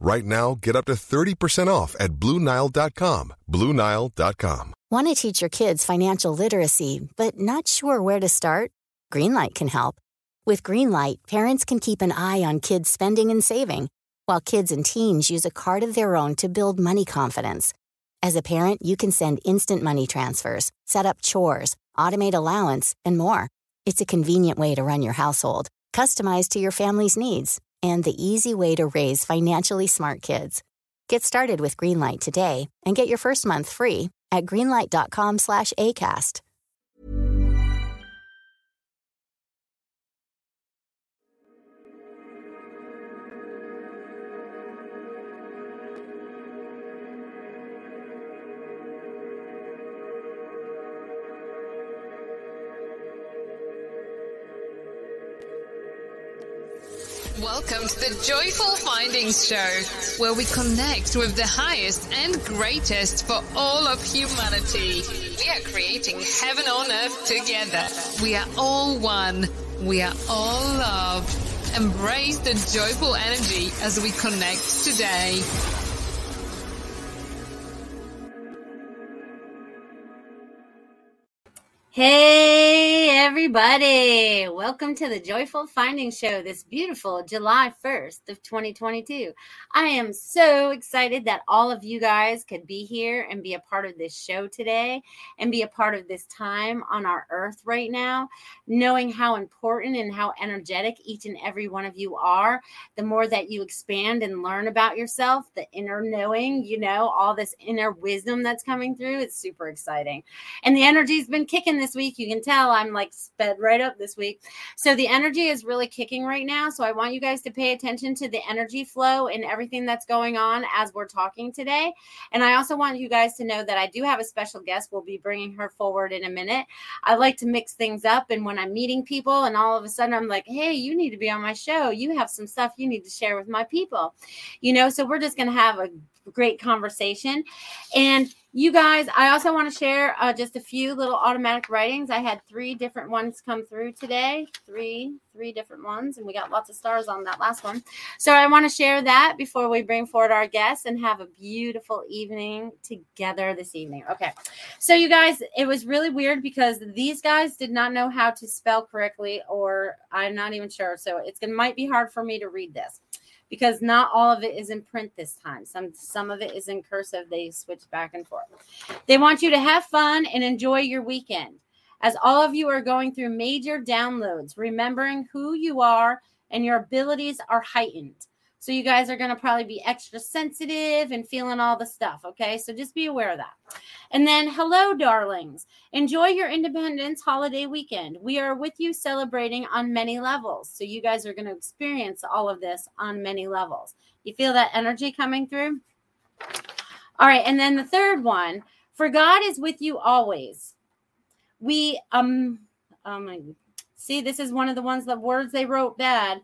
Right now, get up to 30% off at BlueNile.com. BlueNile.com. Want to teach your kids financial literacy, but not sure where to start? Greenlight can help. With Greenlight, parents can keep an eye on kids' spending and saving, while kids and teens use a card of their own to build money confidence. As a parent, you can send instant money transfers, set up chores, automate allowance, and more. It's a convenient way to run your household, customized to your family's needs, and the easy way to raise financially smart kids. Get started with Greenlight today and get your first month free at greenlight.com/acast. Welcome to the Joyful Findings Show, where we connect with the highest and greatest for all of humanity. We are creating heaven on earth together. We are all one. We are all love. Embrace the joyful energy as we connect today. Hey, everybody. Welcome to the Joyful Finding Show this beautiful July 1st of 2022. I am so excited that all of you guys could be here and be a part of this show today and be a part of this time on our earth right now, knowing how important and how energetic each and every one of you are. The more that you expand and learn about yourself, the inner knowing, you know, all this inner wisdom that's coming through, it's super exciting. And the energy's been kicking this week. You can tell I'm like sped right up this week. So the energy is really kicking right now. So I want you guys to pay attention to the energy flow and everything that's going on as we're talking today. And I also want you guys to know that I do have a special guest. We'll be bringing her forward in a minute. I like to mix things up. And when I'm meeting people and all of a sudden I'm like, hey, you need to be on my show. You have some stuff you need to share with my people. You know, so we're just going to have a great conversation. And you guys, I also want to share uh, just a few little automatic writings. I had three different ones come through today, three, three different ones, and we got lots of stars on that last one. So I want to share that before we bring forward our guests and have a beautiful evening together this evening. Okay, so you guys, it was really weird because these guys did not know how to spell correctly, or I'm not even sure. So it's gonna might be hard for me to read this because not all of it is in print this time. Some some of it is in cursive. They switch back and forth. They want you to have fun and enjoy your weekend. As all of you are going through major downloads, remembering who you are and your abilities are heightened. So you guys are going to probably be extra sensitive and feeling all the stuff. Okay. So just be aware of that. And then, hello, darlings. Enjoy your Independence holiday weekend. We are with you celebrating on many levels. So you guys are going to experience all of this on many levels. You feel that energy coming through? All right. And then the third one for God is with you always. We, um, um, see, this is one of the ones, the words they wrote bad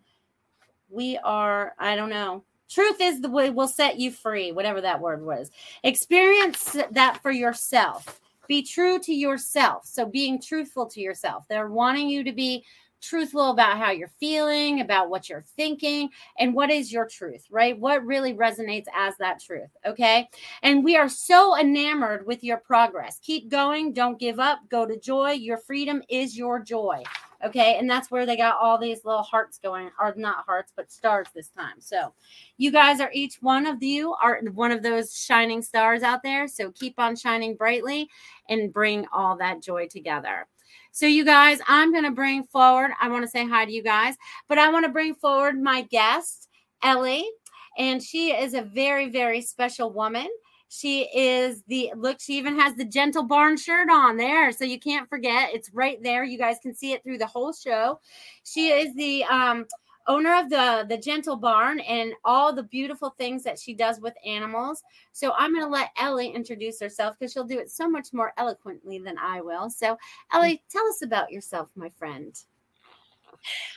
we are, I don't know. Truth is the way will set you free, whatever that word was. Experience that for yourself. Be true to yourself. So, being truthful to yourself. They're wanting you to be truthful about how you're feeling, about what you're thinking, and what is your truth, right? What really resonates as that truth, okay? And we are so enamored with your progress. Keep going, don't give up, go to joy. Your freedom is your joy. Okay. And that's where they got all these little hearts going, or not hearts, but stars this time. So you guys are each one of you are one of those shining stars out there. So keep on shining brightly and bring all that joy together. So, you guys, I'm going to bring forward, I want to say hi to you guys, but I want to bring forward my guest, Ellie. And she is a very, very special woman. She is the look, she even has the Gentle Barn shirt on there. So you can't forget. It's right there. You guys can see it through the whole show. She is the um owner of the the gentle barn and all the beautiful things that she does with animals so i'm going to let ellie introduce herself because she'll do it so much more eloquently than i will so ellie tell us about yourself my friend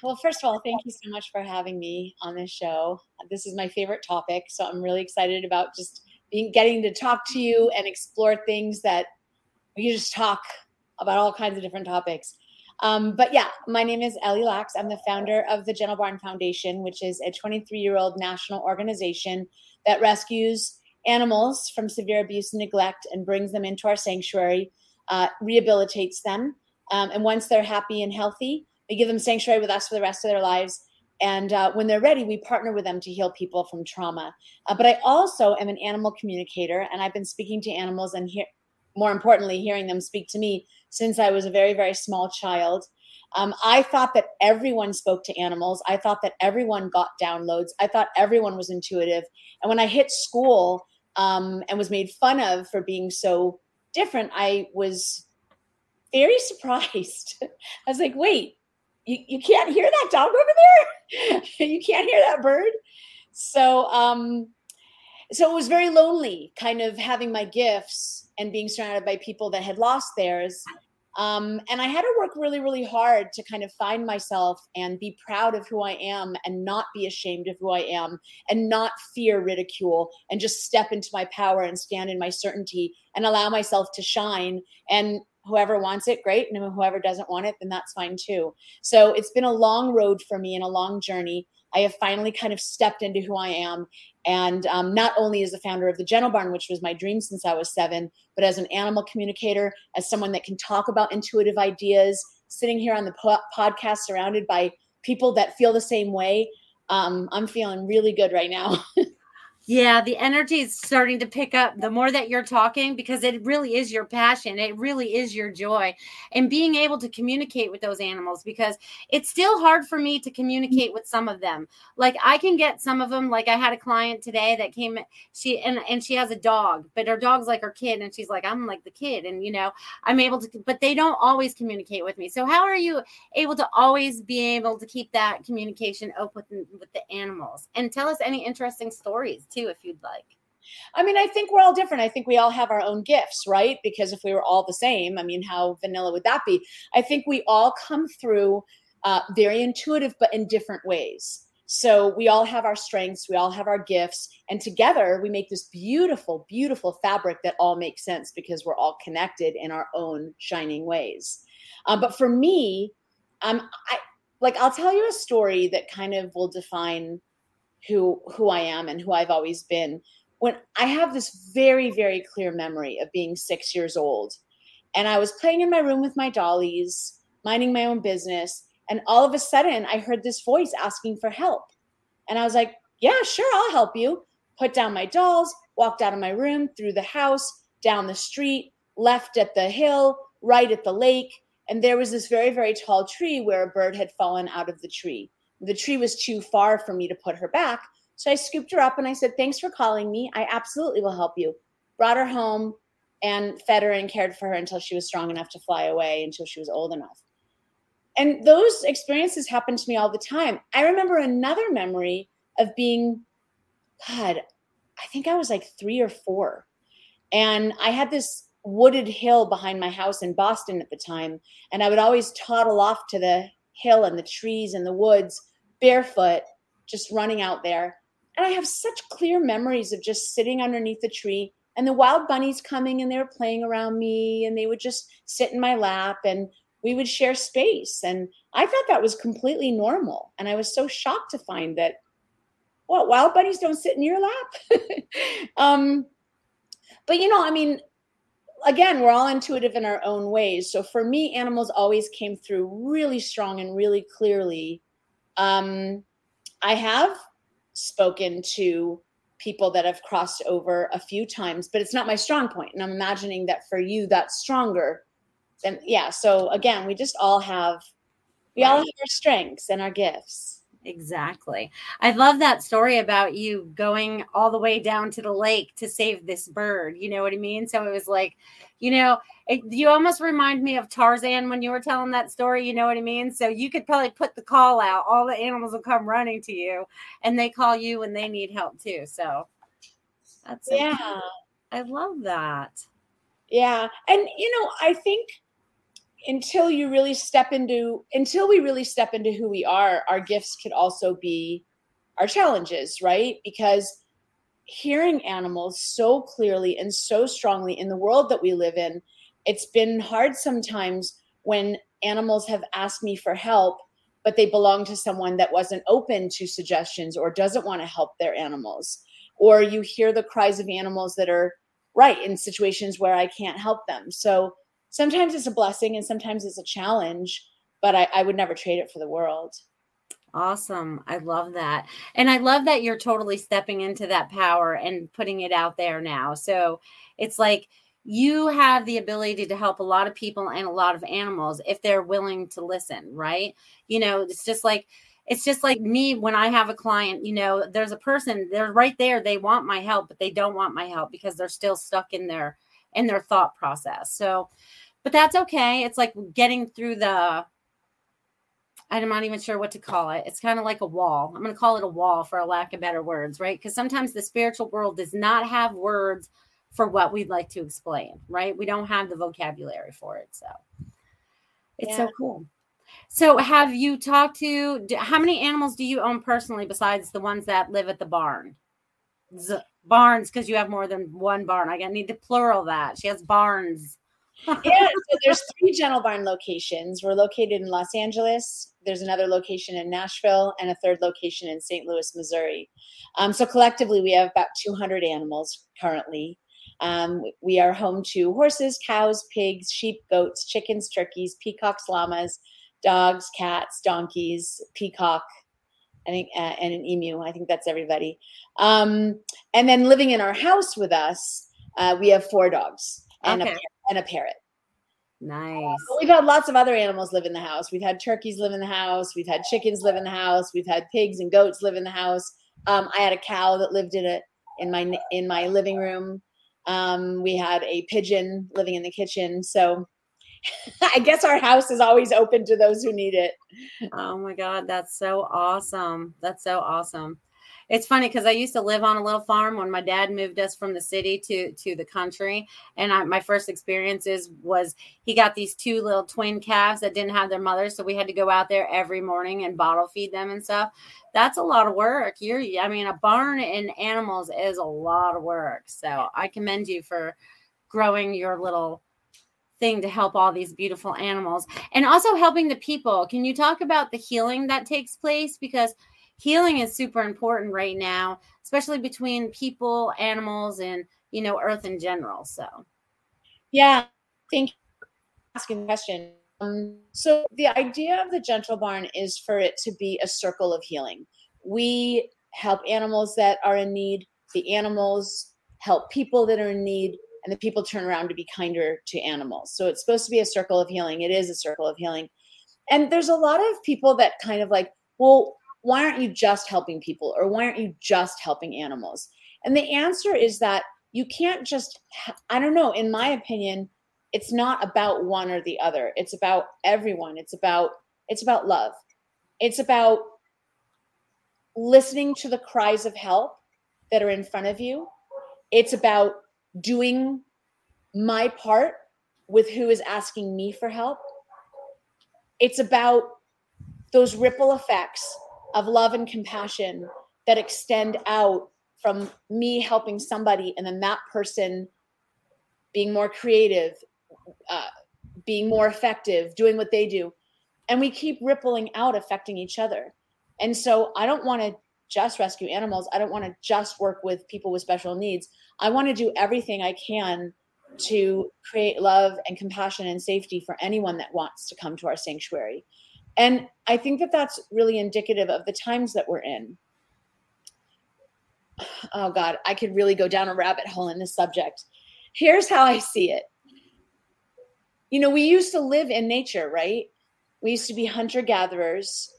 well first of all thank you so much for having me on this show this is my favorite topic so i'm really excited about just being getting to talk to you and explore things that can just talk about all kinds of different topics. Um, but yeah, my name is Ellie Laks. I'm the founder of the Gentle Barn Foundation, which is a 23 year old national organization that rescues animals from severe abuse and neglect and brings them into our sanctuary, uh, rehabilitates them. Um, and once they're happy and healthy, we give them sanctuary with us for the rest of their lives and uh, when they're ready, we partner with them to heal people from trauma. Uh, but I also am an animal communicator, and I've been speaking to animals and hear, more importantly, hearing them speak to me since I was a very, very small child. Um, I thought that everyone spoke to animals. I thought that everyone got downloads. I thought everyone was intuitive. And when I hit school um, and was made fun of for being so different, I was very surprised. I was like, wait, you, you can't hear that dog over there? You can't hear that bird? So um so it was very lonely kind of having my gifts and being surrounded by people that had lost theirs. Um, and i had to work really really hard to kind of find myself and be proud of who i am and not be ashamed of who i am and not fear ridicule and just step into my power and stand in my certainty and allow myself to shine. And whoever wants it, great. And whoever doesn't want it, then that's fine too. So it's been a long road for me and a long journey. I have finally kind of stepped into who I am. And um, not only as the founder of the Gentle Barn, which was my dream since I was seven, but as an animal communicator, as someone that can talk about intuitive ideas, sitting here on the po- podcast surrounded by people that feel the same way. Um, I'm feeling really good right now. Yeah, the energy is starting to pick up the more that you're talking because it really is your passion. It really is your joy. And being able to communicate with those animals because it's still hard for me to communicate with some of them. Like I can get some of them like I had a client today that came she and and she has a dog, but her dog's like her kid and she's like I'm like the kid and you know, I'm able to but they don't always communicate with me. So how are you able to always be able to keep that communication open with, the animals? And tell us any interesting stories if you'd like. I mean, I think we're all different. I think we all have our own gifts, right? Because if we were all the same, I mean, how vanilla would that be? I think we all come through uh, very intuitive, but in different ways. So we all have our strengths, we all have our gifts, and together we make this beautiful, beautiful fabric that all makes sense because we're all connected in our own shining ways. Uh, but for me, um, I like I'll tell you a story that kind of will define who who I am and who I've always been. When I have this very very clear memory of being 6 years old and I was playing in my room with my dollies, minding my own business, and all of a sudden I heard this voice asking for help. And I was like, "Yeah, sure, I'll help you." Put down my dolls, walked out of my room, through the house, down the street, left at the hill, right at the lake, and there was this very very tall tree where a bird had fallen out of the tree the tree was too far for me to put her back. So I scooped her up and I said, Thanks for calling me. I absolutely will help you. Brought her home and fed her and cared for her until she was strong enough to fly away, until she was old enough. And those experiences happen to me all the time. I remember another memory of being, God, I think I was like three or four. And I had this wooded hill behind my house in Boston at the time. And I would always toddle off to the hill and the trees and the woods barefoot, just running out there. And I have such clear memories of just sitting underneath the tree and the wild bunnies coming and they were playing around me and they would just sit in my lap and we would share space. And I thought that was completely normal. And I was so shocked to find that, well, wild bunnies don't sit in your lap. um, but, you know, I mean, again, we're all intuitive in our own ways. So for me, animals always came through really strong and really clearly. Um, I have spoken to people that have crossed over a few times, but it's not my strong point. And I'm imagining that for you, that's stronger. And yeah, so again, we just all have we all have our strengths and our gifts. Exactly. I love that story about you going all the way down to the lake to save this bird. You know what I mean? So it was like, you know, it, you almost remind me of Tarzan when you were telling that story. You know what I mean? So you could probably put the call out. All the animals will come running to you and they call you when they need help too. So that's, yeah. I love that. Yeah. And, you know, I think until you really step into until we really step into who we are our gifts could also be our challenges right? Because hearing animals so clearly and so strongly in the world that we live in it's been hard sometimes when animals have asked me for help but they belong to someone that wasn't open to suggestions or doesn't want to help their animals. Or you hear the cries of animals that are right in situations where i can't help them. So sometimes it's a blessing and sometimes it's a challenge, but I, I would never trade it for the world. Awesome. I love that. And I love that you're totally stepping into that power and putting it out there now. So it's like you have the ability to help a lot of people and a lot of animals if they're willing to listen, right? You know, it's just like, it's just like me when I have a client, you know, there's a person, they're right there, they want my help, but they don't want my help because they're still stuck in their in their thought process. So, but that's okay. It's like getting through the I'm not even sure what to call it. It's kind of like a wall. I'm going to call it a wall for a lack of better words, right? Because sometimes the spiritual world does not have words for what we'd like to explain, right? We don't have the vocabulary for it. So it's yeah. so cool. So, have you talked to how many animals do you own personally besides the ones that live at the barn? Z- barns, because you have more than one barn. I need to plural that. She has barns yeah, so there's three Gentle Barn locations. We're located in Los Angeles. There's another location in Nashville and a third location in St. Louis, Missouri. Um, so collectively, we have about 200 animals currently. Um, we are home to horses, cows, pigs, sheep, goats, chickens, turkeys, peacocks, llamas, dogs, cats, donkeys, peacock, I think, uh, and an emu. I think that's everybody. Um, and then living in our house with us, uh, we have four dogs and okay. a and a parrot. Nice. we've had lots of other animals live in the house. We've had turkeys live in the house. We've had chickens live in the house. We've had pigs and goats live in the house. Um, I had a cow that lived in it in my in my living room. Um, we had a pigeon living in the kitchen. So I guess our house is always open to those who need it. Oh my God, that's so awesome. That's so awesome it's funny because I used to live on a little farm when my dad moved us from the city to to the country, and I, my first experiences was he got these two little twin calves that didn't have their mothers, so we had to go out there every morning and bottle feed them and stuff. That's a lot of work. You're, I mean, a barn and animals is a lot of work. So I commend you for growing your little thing to help all these beautiful animals and also helping the people. Can you talk about the healing that takes place because healing is super important right now, especially between people, animals, and you know, Earth in general. So, yeah, thank you for asking question. Um, so, the idea of the Gentle Barn is for it to be a circle of healing. We help animals that are in need. The animals help people that are in need, and the people turn around to be kinder to animals. So it's supposed to be a circle of healing. It is a circle of healing. And there's a lot of people that kind of like, well, why aren't you just helping people or why aren't you just helping animals? And the answer is that you can't just, I don't know, in my opinion, it's not about one or the other. It's about everyone. It's about, it's about love. It's about listening to the cries of help that are in front of you. It's about doing my part with who is asking me for help. It's about those ripple effects of love and compassion that extend out from me helping somebody and then that person being more creative uh, being more effective doing what they do and we keep rippling out affecting each other and so i don't want to just rescue animals i don't want to just work with people with special needs i want to do everything i can to create love and compassion and safety for anyone that wants to come to our sanctuary. And I think that that's really indicative of the times that we're in. Oh, God, I could really go down a rabbit hole in this subject. Here's how I see it. You know, we used to live in nature, right? We used to be hunter gatherers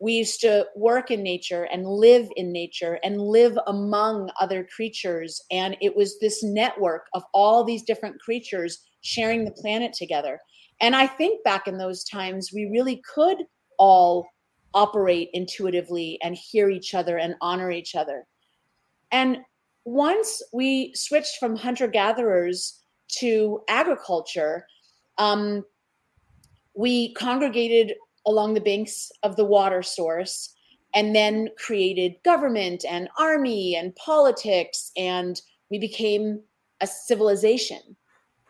we used to work in nature and live in nature and live among other creatures. And it was this network of all these different creatures sharing the planet together. And i think back in those times we really could all operate intuitively and hear each other and honor each other. And once we switched from hunter gatherers to agriculture um, we congregated along the banks of the water source and then created government and army and politics and we became a civilization.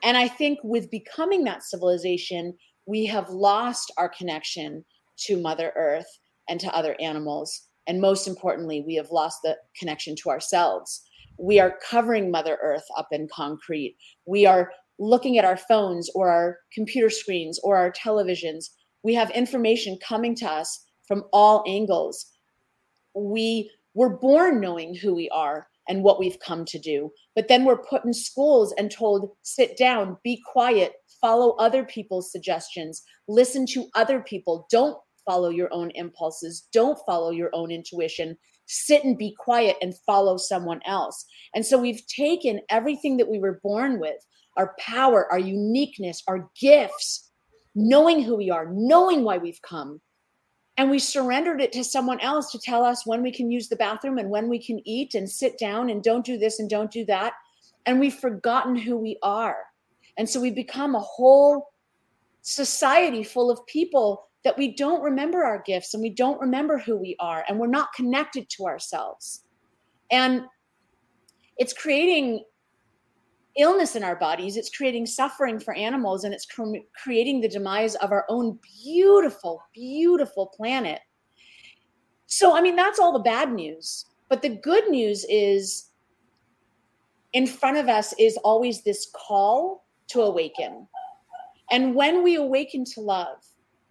And i think with becoming that civilization we have lost our connection to mother earth and to other animals. And most importantly we have lost the connection to ourselves. We are covering mother earth up in concrete. We are looking at our phones or our computer screens or our televisions we have information coming to us from all angles. We were born knowing who we are and what we've come to do. But then we're put in schools and told, sit down, be quiet, follow other people's suggestions, listen to other people. Don't follow your own impulses, don't follow your own intuition. Sit and be quiet and follow someone else. And so we've taken everything that we were born with our power, our uniqueness, our gifts, knowing who we are, knowing why we've come. And we surrendered it to someone else to tell us when we can use the bathroom and when we can eat and sit down and don't do this and don't do that. And we've forgotten who we are. And so we become a whole society full of people that we don't remember our gifts and we don't remember who we are and we're not connected to ourselves. And it's creating illness in our bodies it's creating suffering for animals and it's cre- creating the demise of our own beautiful beautiful planet. So i mean that's all the bad news. But the good news is in front of us is always this call to awaken. And when we awaken to love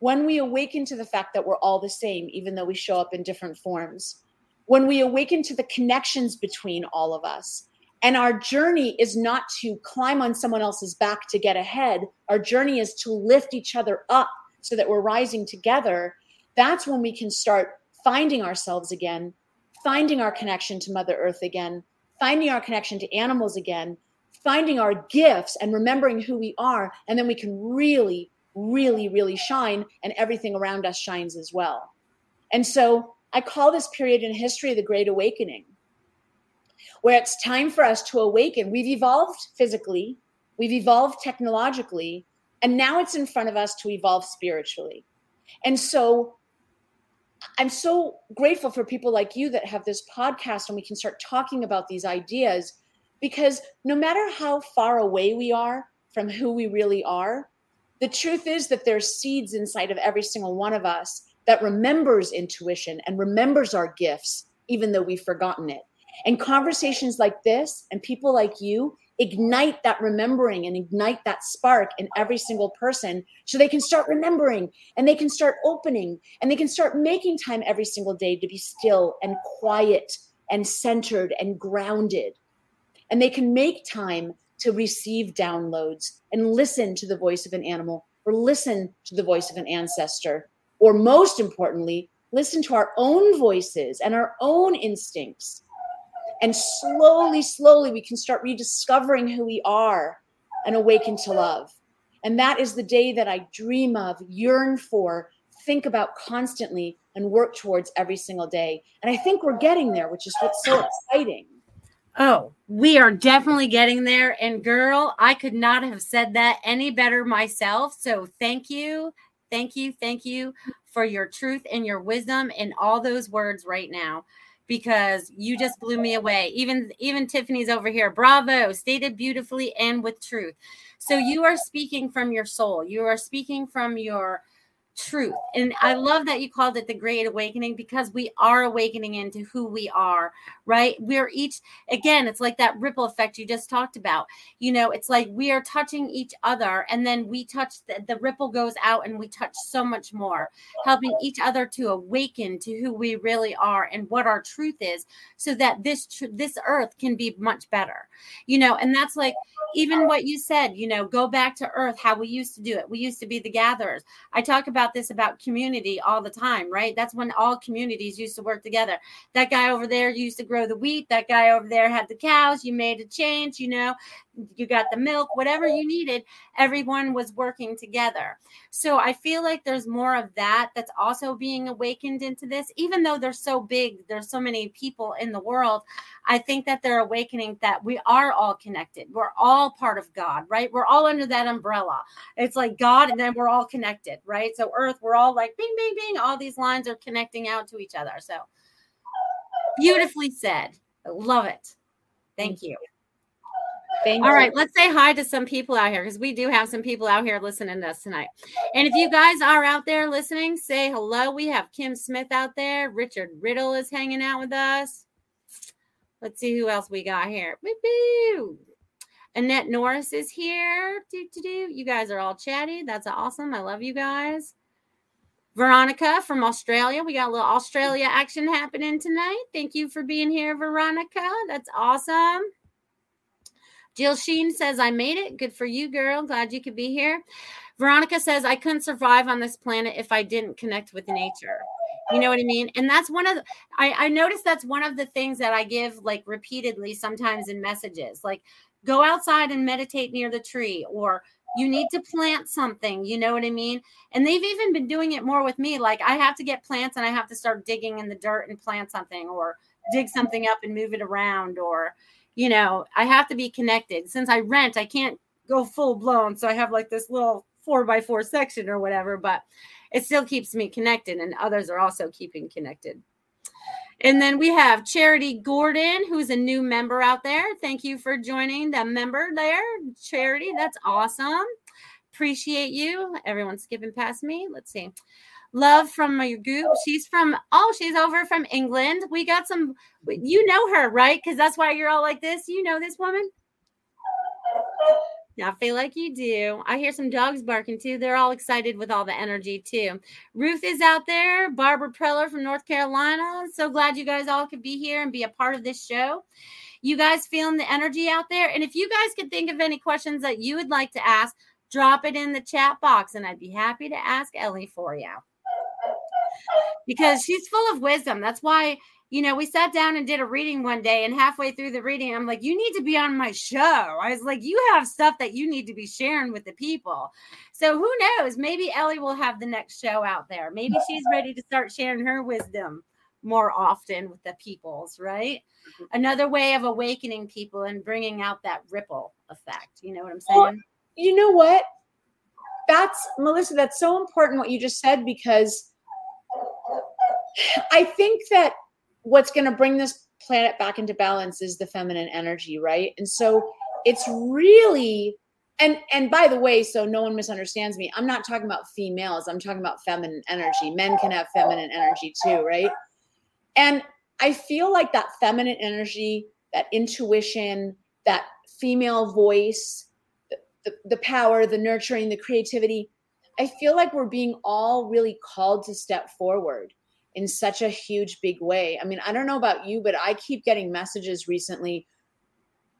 when we awaken to the fact that we're all the same even though we show up in different forms when we awaken to the connections between all of us and our journey is not to climb on someone else's back to get ahead. Our journey is to lift each other up so that we're rising together. That's when we can start finding ourselves again, finding our connection to Mother Earth again, finding our connection to animals again, finding our gifts and remembering who we are. And then we can really, really, really shine, and everything around us shines as well. And so I call this period in history the Great Awakening where it's time for us to awaken. We've evolved physically, we've evolved technologically, and now it's in front of us to evolve spiritually. And so I'm so grateful for people like you that have this podcast and we can start talking about these ideas because no matter how far away we are from who we really are, the truth is that there's seeds inside of every single one of us that remembers intuition and remembers our gifts, even though we've forgotten it. And conversations like this and people like you ignite that remembering and ignite that spark in every single person so they can start remembering and they can start opening and they can start making time every single day to be still and quiet and centered and grounded. And they can make time to receive downloads and listen to the voice of an animal or listen to the voice of an ancestor. Or most importantly, listen to our own voices and our own instincts and slowly, slowly, we can start rediscovering who we are and awaken to love. And that is the day that I dream of, yearn for, think about constantly, and work towards every single day. And I think we're getting there, which is what's so exciting. Oh, we are definitely getting there. And girl, I could not have said that any better myself. So thank you. Thank you. Thank you for your truth and your wisdom in all those words right now because you just blew me away. Even even Tiffany's over here. Bravo, stated beautifully and with truth. So you are speaking from your soul. You are speaking from your truth. And I love that you called it the great awakening because we are awakening into who we are, right? We're each, again, it's like that ripple effect you just talked about. You know, it's like we are touching each other and then we touch, the, the ripple goes out and we touch so much more, helping each other to awaken to who we really are and what our truth is so that this, tr- this earth can be much better, you know, and that's like, even what you said, you know, go back to earth, how we used to do it. We used to be the gatherers. I talk about this about community all the time, right? That's when all communities used to work together. That guy over there used to grow the wheat. That guy over there had the cows. You made a change, you know, you got the milk, whatever you needed, everyone was working together. So I feel like there's more of that that's also being awakened into this, even though they're so big, there's so many people in the world. I think that they're awakening that we are all connected. We're all part of God, right? We're all under that umbrella. It's like God, and then we're all connected, right? So Earth, we're all like bing, bing, bing. All these lines are connecting out to each other. So beautifully said. I love it. Thank you. Thank All you. right, let's say hi to some people out here because we do have some people out here listening to us tonight. And if you guys are out there listening, say hello. We have Kim Smith out there. Richard Riddle is hanging out with us. Let's see who else we got here. Woo-hoo. Annette Norris is here. Do, do, do. You guys are all chatty. That's awesome. I love you guys. Veronica from Australia. We got a little Australia action happening tonight. Thank you for being here, Veronica. That's awesome. Jill Sheen says, I made it. Good for you, girl. Glad you could be here. Veronica says, I couldn't survive on this planet if I didn't connect with nature. You know what I mean? And that's one of the, I, I noticed that's one of the things that I give like repeatedly sometimes in messages. Like go outside and meditate near the tree or you need to plant something you know what i mean? And they've even been doing it more with me like i have to get plants and i have to start digging in the dirt and plant something or dig something up and move it around or you know i have to be connected. Since i rent i can't go full blown so i have like this little four by four section or whatever but it still keeps me connected and others are also keeping connected and then we have Charity Gordon, who's a new member out there. Thank you for joining the member there, Charity. That's awesome. Appreciate you. Everyone's skipping past me. Let's see. Love from my group. She's from, oh, she's over from England. We got some, you know her, right? Because that's why you're all like this. You know this woman? I feel like you do. I hear some dogs barking too. They're all excited with all the energy too. Ruth is out there. Barbara Preller from North Carolina. So glad you guys all could be here and be a part of this show. You guys feeling the energy out there? And if you guys could think of any questions that you would like to ask, drop it in the chat box and I'd be happy to ask Ellie for you. Because she's full of wisdom. That's why you know, we sat down and did a reading one day, and halfway through the reading, I'm like, you need to be on my show. I was like, you have stuff that you need to be sharing with the people. So who knows? Maybe Ellie will have the next show out there. Maybe she's ready to start sharing her wisdom more often with the peoples, right? Another way of awakening people and bringing out that ripple effect. You know what I'm saying? Well, you know what? That's Melissa, that's so important what you just said because I think that what's going to bring this planet back into balance is the feminine energy, right? And so it's really and and by the way, so no one misunderstands me, I'm not talking about females, I'm talking about feminine energy. Men can have feminine energy too, right? And I feel like that feminine energy, that intuition, that female voice, the, the, the power, the nurturing, the creativity, I feel like we're being all really called to step forward in such a huge big way. I mean, I don't know about you, but I keep getting messages recently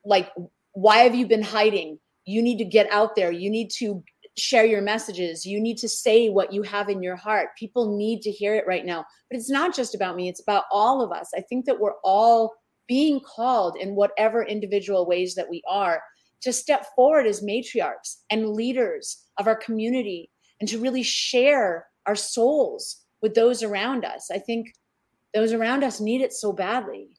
like why have you been hiding? You need to get out there. You need to share your messages. You need to say what you have in your heart. People need to hear it right now. But it's not just about me, it's about all of us. I think that we're all being called in whatever individual ways that we are to step forward as matriarchs and leaders of our community and to really share our souls with those around us. I think those around us need it so badly.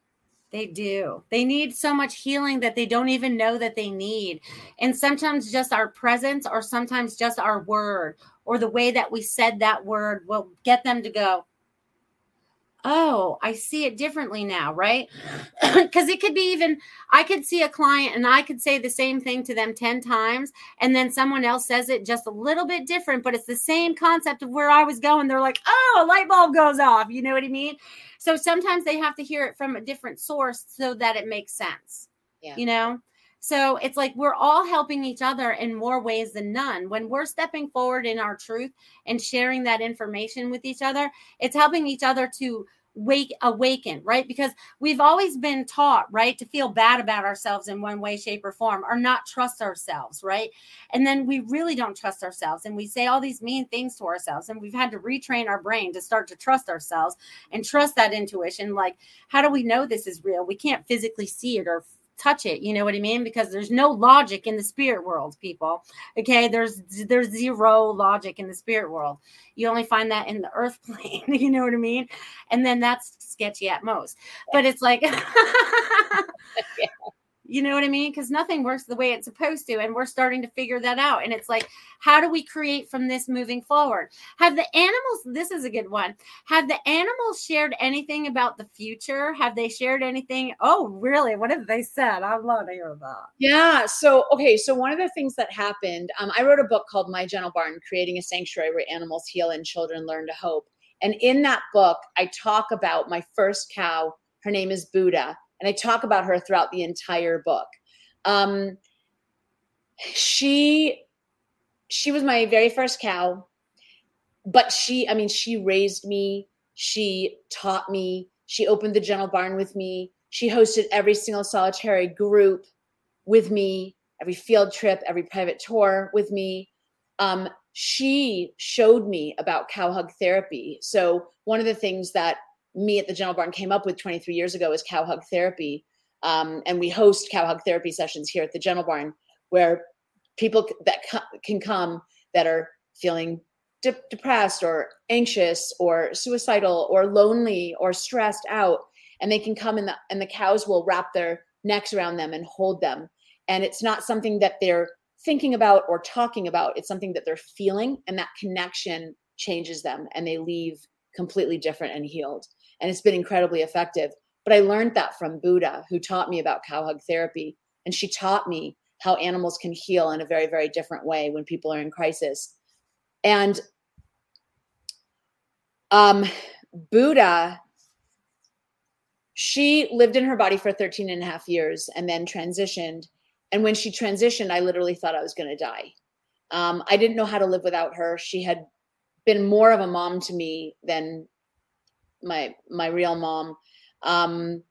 They do. They need so much healing that they don't even know that they need. And sometimes just our presence, or sometimes just our word, or the way that we said that word will get them to go, oh, I see it differently now, right? Because it could be even, I could see a client and I could say the same thing to them 10 times, and then someone else says it just a little bit different, but it's the same concept of where I was going. They're like, oh, a light bulb goes off. You know what I mean? So sometimes they have to hear it from a different source so that it makes sense. Yeah. You know? So it's like we're all helping each other in more ways than none. When we're stepping forward in our truth and sharing that information with each other, it's helping each other to wake awaken right? Because we've always been taught right to feel bad about ourselves in one way shape or form or not trust ourselves right? And then we really don't trust ourselves and we say all these mean things to ourselves and we've had to retrain our brain to start to trust ourselves and trust that intuition like how do we know this is real? We can't physically see it or touch it you know what i mean? Because there's no logic in the spirit world people okay? There's there's zero logic in the spirit world. You only find that in the earth plane you know what i mean? And then that's sketchy at most. But it's like yeah. You know what I mean? Because nothing works the way it's supposed to. And we're starting to figure that out. And it's like, how do we create from this moving forward? Have the animals, this is a good one. Have the animals shared anything about the future? Have they shared anything? Oh, really? What have they said? I'd love to hear that. Yeah. So, okay. So, one of the things that happened, um, I wrote a book called My Gentle Barn Creating a Sanctuary Where Animals Heal and Children Learn to Hope. And in that book, I talk about my first cow. Her name is Buddha and I talk about her throughout the entire book. Um, she she was my very first cow, but she, I mean, she raised me. She taught me. She opened the Gentle Barn with me. She hosted every single solitary group with me, every field trip, every private tour with me. Um, she showed me about cow hug therapy. So one of the things that me at the Gentle Barn came up with 23 years ago is cow hug therapy. Um, and we host cow hug therapy sessions here at the Gentle Barn where people that can come that are feeling de- depressed or anxious or suicidal or lonely or stressed out. And they can come and the, and the cows will wrap their necks around them and hold them. And it's not something that they're thinking about or talking about. It's something that they're feeling and that connection changes them and they leave completely different and healed and it's been incredibly effective. But I learned that from Buddha, who taught me about cow hug therapy. And she taught me how animals can heal in a very, very different way when people are in crisis. And um, Buddha, she lived in her body for 13 and a half years and then transitioned. And when she transitioned, I literally thought I was going to die. Um, I didn't know how to live without her. She had been more of a mom to me than my my real mom. Um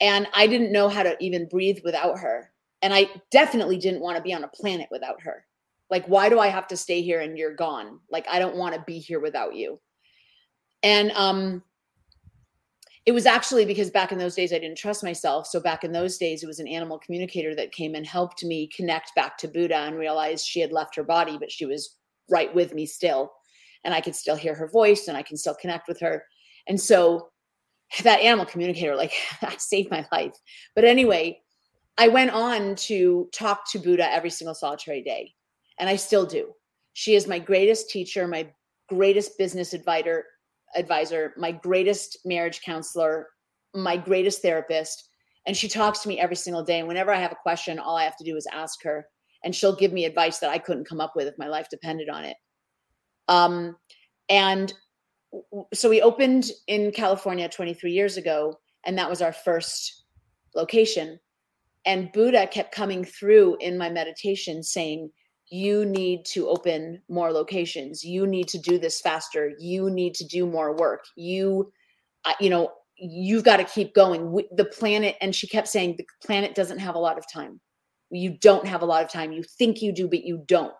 and i didn't know how to even breathe without her. And i definitely didn't want to be on a planet without her. Like why do i have to stay here and you're gone? Like i don't want to be here without you. And um it was actually because back in those days I didn't trust myself. So back in those days, it was an animal communicator that came and helped me connect back to Buddha and realize she had left her body, but she was right with me still and I can still hear her voice and I can still connect with her. And so that animal communicator, like, saved my life. But anyway, I went on to talk to Buddha every single solitary day, and I still do. She is my greatest teacher, my greatest business advisor, advisor, my greatest marriage counselor, my greatest therapist. And she talks to me every single day. And whenever I have a question, all I have to do is ask her, and she'll give me advice that I couldn't come up with if my life depended on it. Um, and so we opened in California 23 years ago, and that was our first location. And Buddha kept coming through in my meditation saying, You need to open more locations. You need to do this faster. You need to do more work. You, you know, you've got to keep going. The planet, and she kept saying, The planet doesn't have a lot of time. You don't have a lot of time. You think you do, but you don't.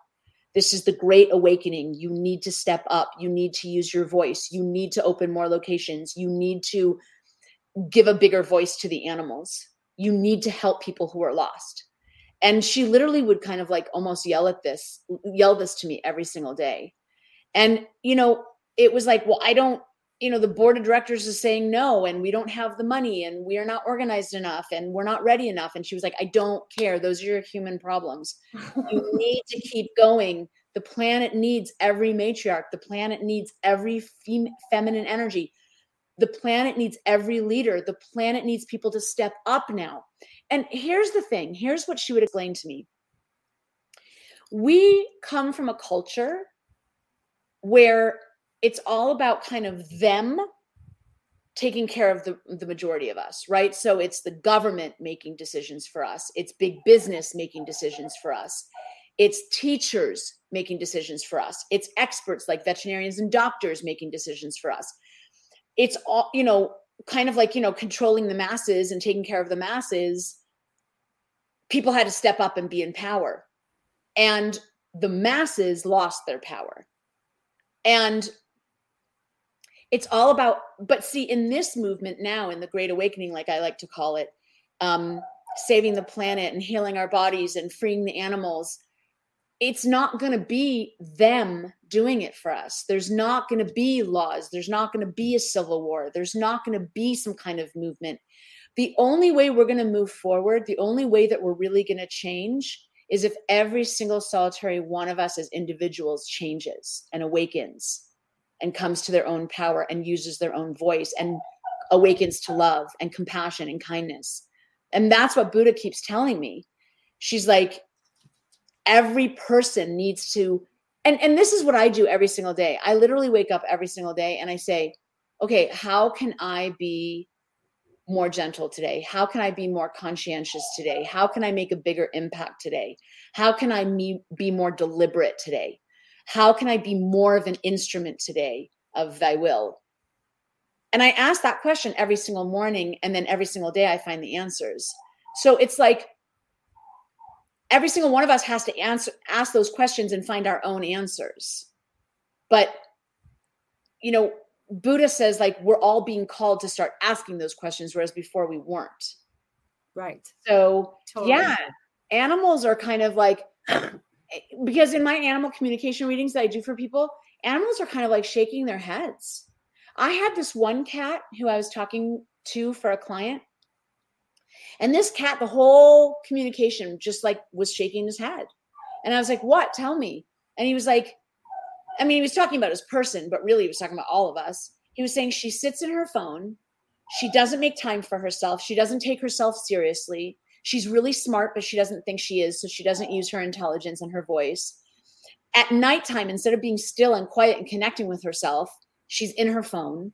This is the great awakening. You need to step up. You need to use your voice. You need to open more locations. You need to give a bigger voice to the animals. You need to help people who are lost. And she literally would kind of like almost yell at this, yell this to me every single day. And, you know, it was like, well, I don't, you know, the board of directors is saying no, and we don't have the money, and we are not organized enough, and we're not ready enough. And she was like, I don't care. Those are your human problems. you need to keep going. The planet needs every matriarch. The planet needs every fem- feminine energy. The planet needs every leader. The planet needs people to step up now. And here's the thing here's what she would explain to me. We come from a culture where it's all about kind of them taking care of the, the majority of us, right? So it's the government making decisions for us, it's big business making decisions for us, it's teachers making decisions for us, it's experts like veterinarians and doctors making decisions for us. It's all, you know, kind of like, you know, controlling the masses and taking care of the masses. People had to step up and be in power. And the masses lost their power. And it's all about but see in this movement now in the great awakening like i like to call it um saving the planet and healing our bodies and freeing the animals it's not going to be them doing it for us. There's not going to be laws. There's not going to be a civil war. There's not going to be some kind of movement. The only way we're going to move forward the only way that we're really going to change is if every single solitary one of us as individuals changes and awakens and comes to their own power and uses their own voice and awakens to love and compassion and kindness. And that's what Buddha keeps telling me. She's like, every person needs to, and, and this is what I do every single day. I literally wake up every single day and I say, okay, how can I be more gentle today? How can I be more conscientious today? How can I make a bigger impact today? How can I be more deliberate today? How can I be more of an instrument today of thy will? And I ask that question every single morning. And then every single day I find the answers. So it's like every single one of us has to answer, ask those questions and find our own answers. But, you know, Buddha says like we're all being called to start asking those questions, whereas before we weren't. Right. So, totally. yeah, animals are kind of like because in my animal communication readings that I do for people, animals are kind of like shaking their heads. I had this one cat who I was talking to for a client. And this cat, the whole communication just like was shaking his head. And I was like, What? Tell me. And he was like, I mean, he was talking about his person, but really he was talking about all of us. He was saying she sits in her phone. She doesn't make time for herself. She doesn't take herself seriously. She's really smart, but she doesn't think she is. So she doesn't use her intelligence and her voice. At nighttime, instead of being still and quiet and connecting with herself, she's in her phone.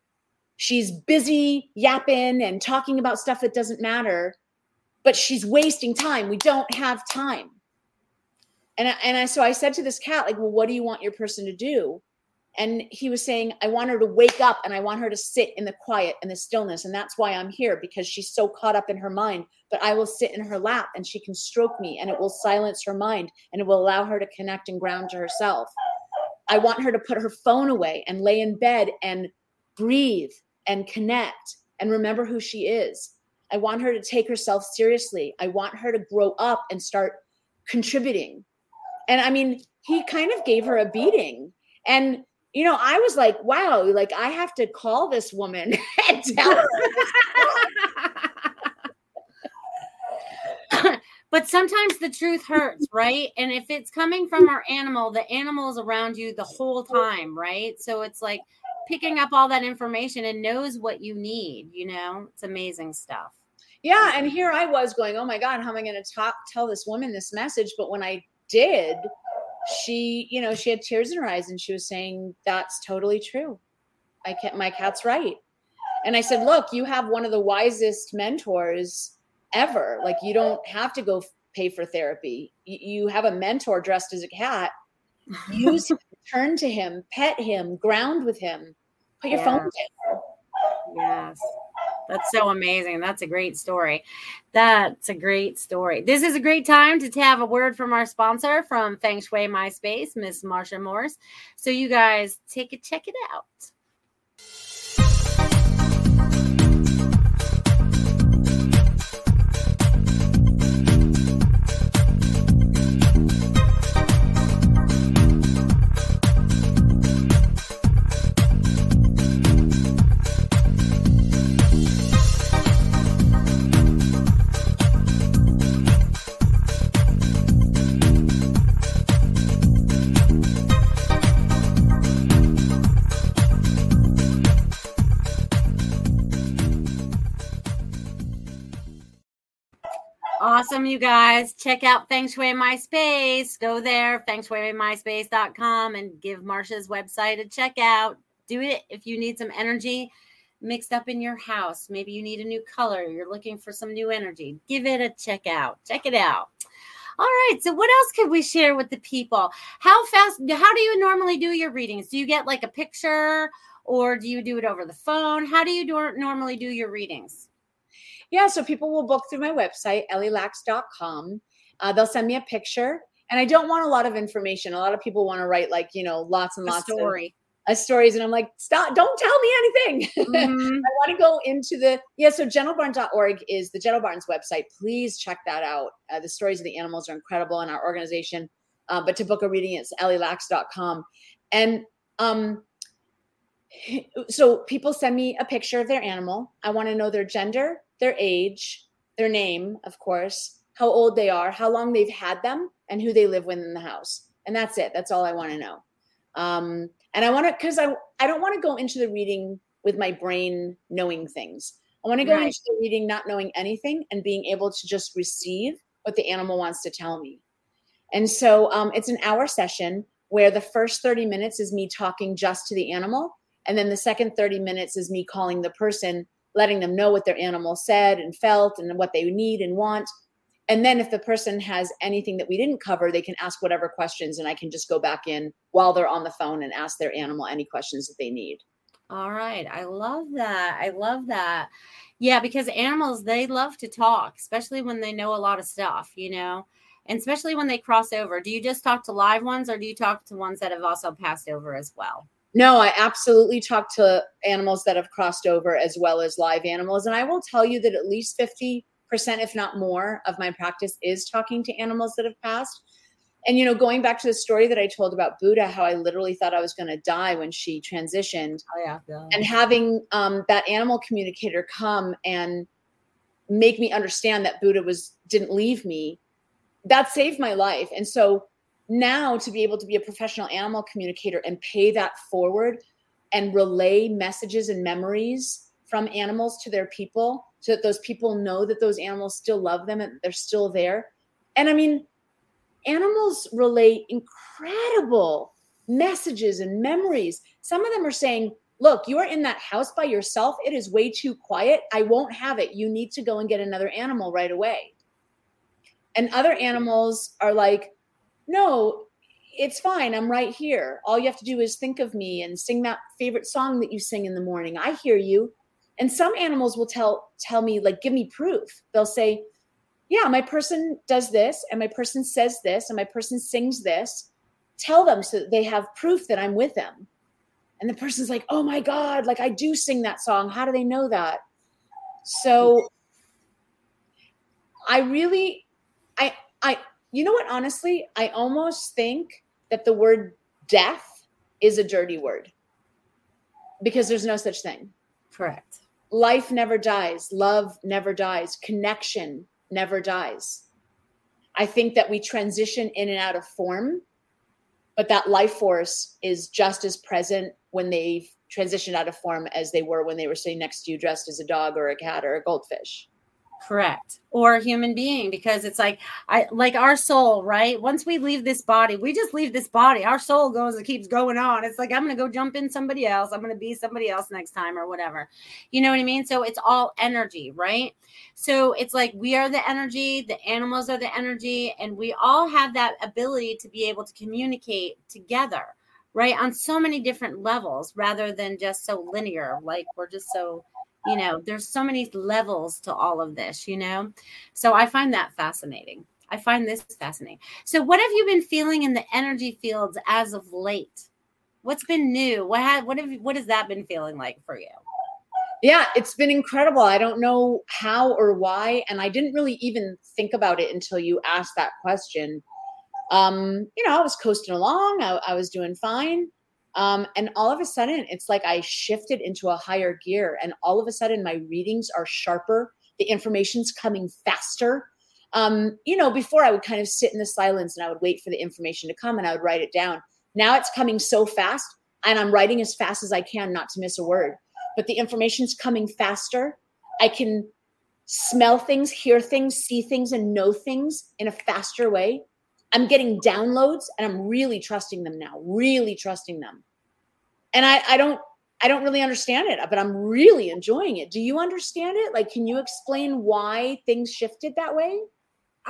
She's busy yapping and talking about stuff that doesn't matter, but she's wasting time. We don't have time. And I, and I so I said to this cat, like, well, what do you want your person to do? And he was saying i want her to wake up and i want her to sit in the quiet and the stillness. And that's why i'm here because she's so caught up in her mind. But i will sit in her lap and she can stroke me and it will silence her mind and it will allow her to connect and ground to herself. I want her to put her phone away and lay in bed and breathe and connect and remember who she is. I want her to take herself seriously. I want her to grow up and start contributing. And i mean he kind of gave her a beating. And you know, I was like, wow, like I have to call this woman and tell her. but sometimes the truth hurts, right? And if it's coming from our animal, the animal is around you the whole time, right? So it's like picking up all that information and knows what you need, you know? It's amazing stuff. Yeah, and here I was going, "Oh my god, how am I going to talk tell this woman this message?" But when I did, she, you know, she had tears in her eyes and she was saying, That's totally true. I can't, my cat's right. And I said, Look, you have one of the wisest mentors ever. Like, you don't have to go pay for therapy. You, have a mentor dressed as a cat. Use him, turn to him, pet him, ground with him, put your yeah. phone down. Yes. That's so amazing. That's a great story. That's a great story. This is a great time to have a word from our sponsor from Feng Shui MySpace, Miss Marsha Morse. So you guys take a check it out. Awesome, you guys. Check out Feng Shui My Space. Go there, fengshuimyspace.com, and give Marsha's website a check out. Do it if you need some energy mixed up in your house. Maybe you need a new color. You're looking for some new energy. Give it a check out. Check it out. All right. So, what else could we share with the people? How fast, how do you normally do your readings? Do you get like a picture or do you do it over the phone? How do you do, normally do your readings? Yeah. So, people will book through my website, ellieLaks.com. Uh, they'll send me a picture. And I don't want a lot of information. A lot of people want to write like, you know, lots and lots a story. of stories and i'm like stop don't tell me anything mm-hmm. i want to go into the yeah so gentlebarns.org is the gentle barns website please check that out uh, the stories of the animals are incredible in our organization uh, but to book a reading it's ellieLaks.com and um so people send me a picture of their animal i want to know their gender their age their name of course how old they are how long they've had them and who they live with in the house and that's it that's all i want to know um, and I want to because I I don't want to go into the reading with my brain knowing things. I want to go right. into the reading not knowing anything and being able to just receive what the animal wants to tell me. And so um, it's an hour session where the first 30 minutes is me talking just to the animal. And then the second 30 minutes is me calling the person, letting them know what their animal said and felt and what they need and want. And then if the person has anything that we didn't cover, they can ask whatever questions, and I can just go back in while they're on the phone and ask their animal any questions that they need. All right. I love that. I love that. Yeah, because animals, they love to talk, especially when they know a lot of stuff, you know, and especially when they cross over. Do you just talk to live ones or do you talk to ones that have also passed over as well? No, I absolutely talk to animals that have crossed over as well as live animals. And I will tell you that at least 50 percent, if not more, of my practice is talking to animals that have passed. And you know, going back to the story that I told about Buddha, how I literally thought I was going to die when she transitioned, oh, yeah, yeah. and having um, that animal communicator come and make me understand that Buddha was didn't leave me, that saved my life. And so now to be able to be a professional animal communicator and pay that forward and relay messages and memories from animals to their people so that those people know that those animals still love them and they're still there. And I mean, animals relate incredible messages and memories. Some of them are saying, Look, you are in that house by yourself. It is way too quiet. I won't have it. You need to go and get another animal right away. And other animals are like, No, it's fine. I'm right here. All you have to do is think of me and sing that favorite song that you sing in the morning. I hear you and some animals will tell tell me like give me proof they'll say yeah my person does this and my person says this and my person sings this tell them so that they have proof that i'm with them and the person's like oh my god like i do sing that song how do they know that so i really i i you know what honestly i almost think that the word death is a dirty word because there's no such thing. Correct. Life never dies, love never dies, connection never dies. I think that we transition in and out of form, but that life force is just as present when they've transitioned out of form as they were when they were sitting next to you dressed as a dog or a cat or a goldfish correct. Or a human being because it's like i like our soul right? Once we leave this body we just leave this body. Our soul goes and keeps going on. It's like i'm gonna go jump in somebody else. I'm gonna be somebody else next time or whatever. You know what i mean? So it's all energy right? So it's like we are the energy the animals are the energy and we all have that ability to be able to communicate together right? On so many different levels rather than just so linear like we're just so you know there's so many levels to all of this you know? So i find that fascinating. I find this fascinating. So what have you been feeling in the energy fields as of late? What's been new? What have what have what has that been feeling like for you? Yeah it's been incredible. I don't know how or why and i didn't really even think about it until you asked that question. Um you know i was coasting along. I, I was doing fine um, and all of a sudden, it's like I shifted into a higher gear, and all of a sudden, my readings are sharper. The information's coming faster. Um, you know, before I would kind of sit in the silence and I would wait for the information to come and I would write it down. Now it's coming so fast, and I'm writing as fast as I can, not to miss a word. But the information's coming faster. I can smell things, hear things, see things, and know things in a faster way. I'm getting downloads and I'm really trusting them now, really trusting them. And I, I don't I don't really understand it, but I'm really enjoying it. Do you understand it? Like, can you explain why things shifted that way?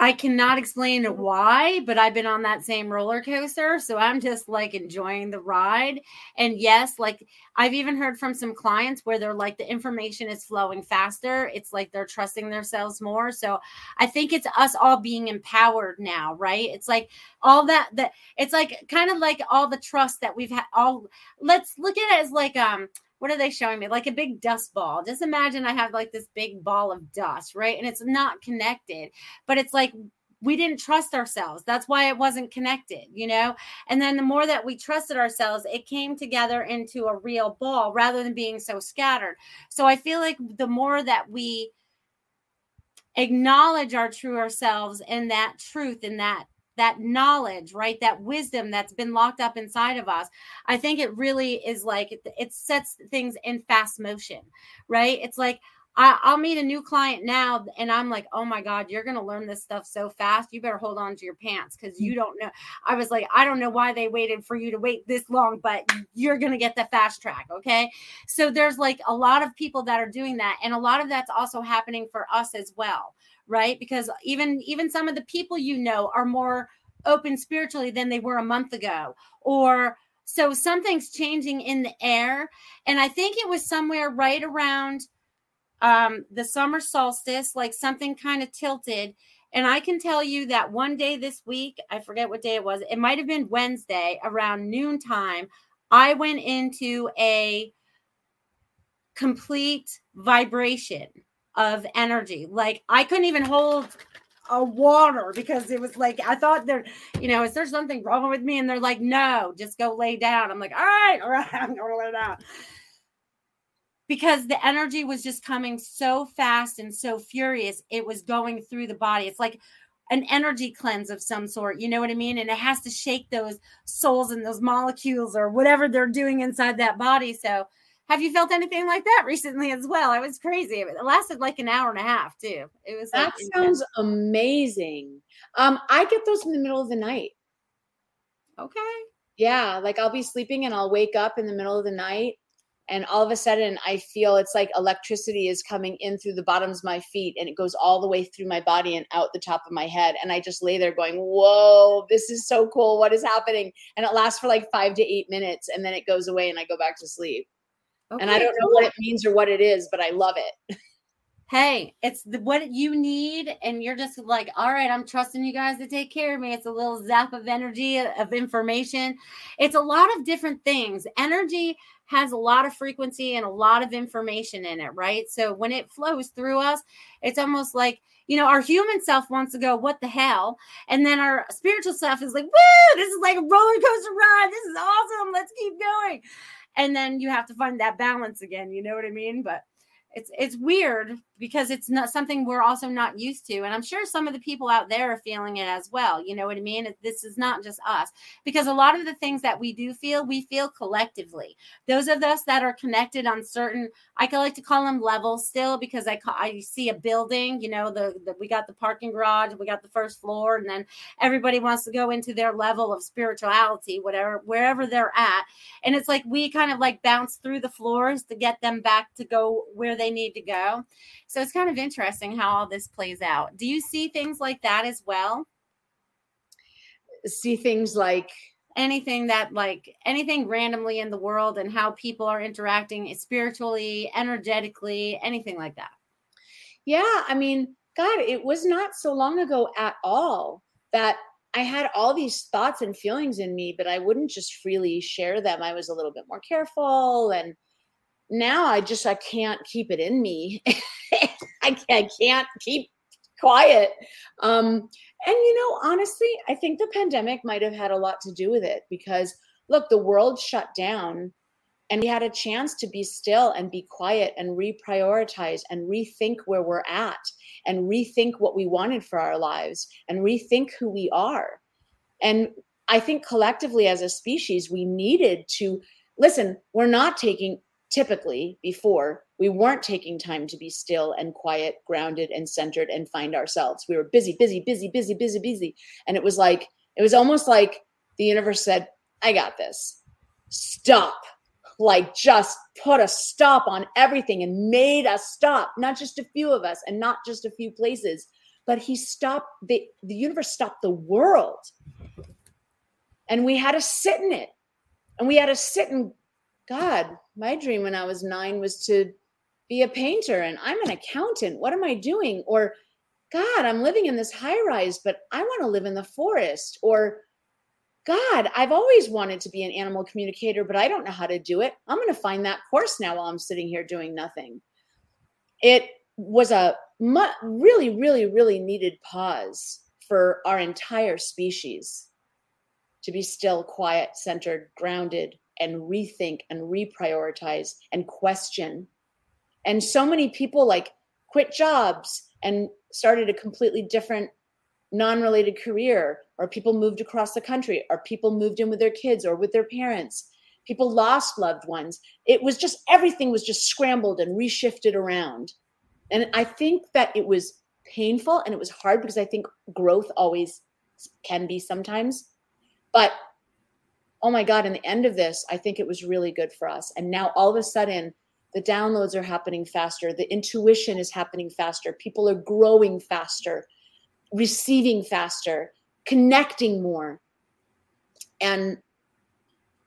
I cannot explain why, but I've been on that same roller coaster. So I'm just like enjoying the ride. And yes, like I've even heard from some clients where they're like, the information is flowing faster. It's like they're trusting themselves more. So I think it's us all being empowered now, right? It's like all that, that it's like kind of like all the trust that we've had. All let's look at it as like, um, what are they showing me? Like a big dust ball. Just imagine I have like this big ball of dust, right? And it's not connected, but it's like we didn't trust ourselves. That's why it wasn't connected, you know? And then the more that we trusted ourselves, it came together into a real ball rather than being so scattered. So I feel like the more that we acknowledge our true ourselves and that truth and that that knowledge, right? That wisdom that's been locked up inside of us. I think it really is like it, it sets things in fast motion, right? It's like I, will meet a new client now and I'm like, oh my God, you're going to learn this stuff so fast. You better hold on to your pants because mm. you don't know. I was like, I don't know why they waited for you to wait this long, but you're going to get the fast track. Okay. So there's like a lot of people that are doing that. And a lot of that's also happening for us as well right? Because even even some of the people you know are more open spiritually than they were a month ago. Or so something's changing in the air. And i think it was somewhere right around um the summer solstice like something kind of tilted. And i can tell you that one day this week i forget what day it was it might have been wednesday around noontime i went into a complete vibration of energy. Like I couldn't even hold a water because it was like I thought there, you know, is there something wrong with me? And they're like, no, just go lay down. I'm like, all right, all right, I'm gonna lay down. Because the energy was just coming so fast and so furious, it was going through the body. It's like an energy cleanse of some sort, you know what I mean? And it has to shake those souls and those molecules or whatever they're doing inside that body. So have you felt anything like that recently as well? It was crazy. It lasted like an hour and a half too. It was that like, sounds amazing. Um, I get those in the middle of the night. Okay. Yeah, like I'll be sleeping and I'll wake up in the middle of the night and all of a sudden I feel it's like electricity is coming in through the bottoms of my feet and it goes all the way through my body and out the top of my head and I just lay there going, "Whoa, this is so cool. What is happening?" And it lasts for like 5 to 8 minutes and then it goes away and I go back to sleep. Okay, and I don't know what it means or what it is, but I love it. Hey, it's the, what you need, and you're just like, all right, I'm trusting you guys to take care of me. It's a little zap of energy, uh, of information. It's a lot of different things. Energy has a lot of frequency and a lot of information in it, right? So when it flows through us, it's almost like, you know, our human self wants to go, what the hell? And then our spiritual self is like, woo, this is like a roller coaster ride. This is awesome. Let's keep going and then you have to find that balance again you know what i mean? But it's it's weird because it's not something we're also not used to and i'm sure some of the people out there are feeling it as well you know what i mean this is not just us because a lot of the things that we do feel we feel collectively those of us that are connected on certain i like to call them levels still because i call, i see a building you know the, the we got the parking garage we got the first floor and then everybody wants to go into their level of spirituality whatever wherever they're at and it's like we kind of like bounce through the floors to get them back to go where they need to go. So it's kind of interesting how all this plays out. Do you see things like that as well? See things like anything that like anything randomly in the world and how people are interacting spiritually, energetically, anything like that. Yeah, I mean, God, it was not so long ago at all that I had all these thoughts and feelings in me, but I wouldn't just freely share them. I was a little bit more careful and now I just I can't keep it in me. I, I can't keep quiet. Um, and you know, honestly, I think the pandemic might have had a lot to do with it because look, the world shut down and we had a chance to be still and be quiet and reprioritize and rethink where we're at and rethink what we wanted for our lives and rethink who we are. And I think collectively as a species, we needed to listen, we're not taking typically before we weren't taking time to be still and quiet, grounded and centered and find ourselves. We were busy, busy, busy, busy, busy, busy. And it was like, it was almost like the universe said, I got this. Stop. Like just put a stop on everything and made us stop, not just a few of us and not just a few places, but he stopped the, the universe stopped the world. And we had to sit in it. And we had to sit in God, my dream when I was nine was to be a painter and I'm an accountant. What am I doing? Or, God, I'm living in this high rise, but I want to live in the forest. Or, God, I've always wanted to be an animal communicator, but I don't know how to do it. I'm going to find that course now while I'm sitting here doing nothing. It was a really, really, really needed pause for our entire species to be still, quiet, centered, grounded, and rethink and reprioritize and question. And so many people like quit jobs and started a completely different non-related career or people moved across the country or people moved in with their kids or with their parents. People lost loved ones. It was just everything was just scrambled and reshifted around. And i think that it was painful and it was hard because i think growth always can be sometimes. But oh my god in the end of this i think it was really good for us. And now all of a sudden the downloads are happening faster. The intuition is happening faster. People are growing faster receiving faster connecting more. And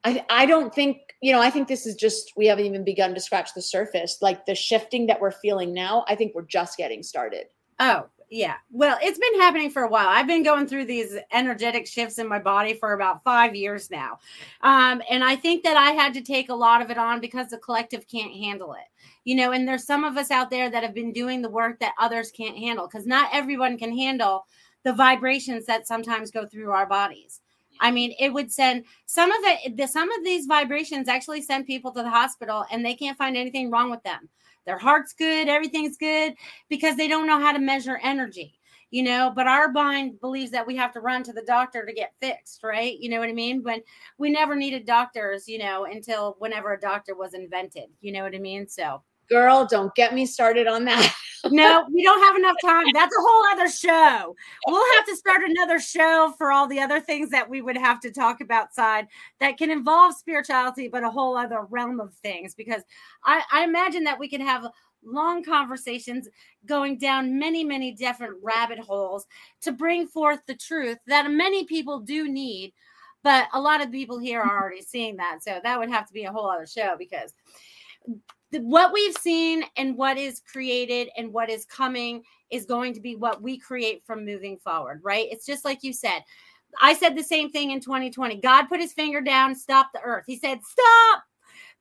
i i don't think you know i think this is just we haven't even begun to scratch the surface. Like the shifting that we're feeling now i think we're just getting started. Oh yeah. Well, it's been happening for a while. I've been going through these energetic shifts in my body for about five years now. Um, and I think that I had to take a lot of it on because the collective can't handle it. You know, and there's some of us out there that have been doing the work that others can't handle because not everyone can handle the vibrations that sometimes go through our bodies. I mean, it would send some of it, the, some of these vibrations actually send people to the hospital and they can't find anything wrong with them their heart's good, everything's good because they don't know how to measure energy, you know. But our mind believes that we have to run to the doctor to get fixed, right? You know what I mean? When we never needed doctors, you know, until whenever a doctor was invented, you know what I mean? So, girl, don't get me started on that. no, we don't have enough time. That's a whole other show. We'll have to start another show for all the other things that we would have to talk about side that can involve spirituality, but a whole other realm of things. Because I, I imagine that we can have long conversations going down many, many different rabbit holes to bring forth the truth that many people do need. But a lot of people here are already seeing that. So that would have to be a whole other show because what we've seen and what is created and what is coming is going to be what we create from moving forward, right? It's just like you said. I said the same thing in 2020. God put his finger down, stop the earth. He said, Stop,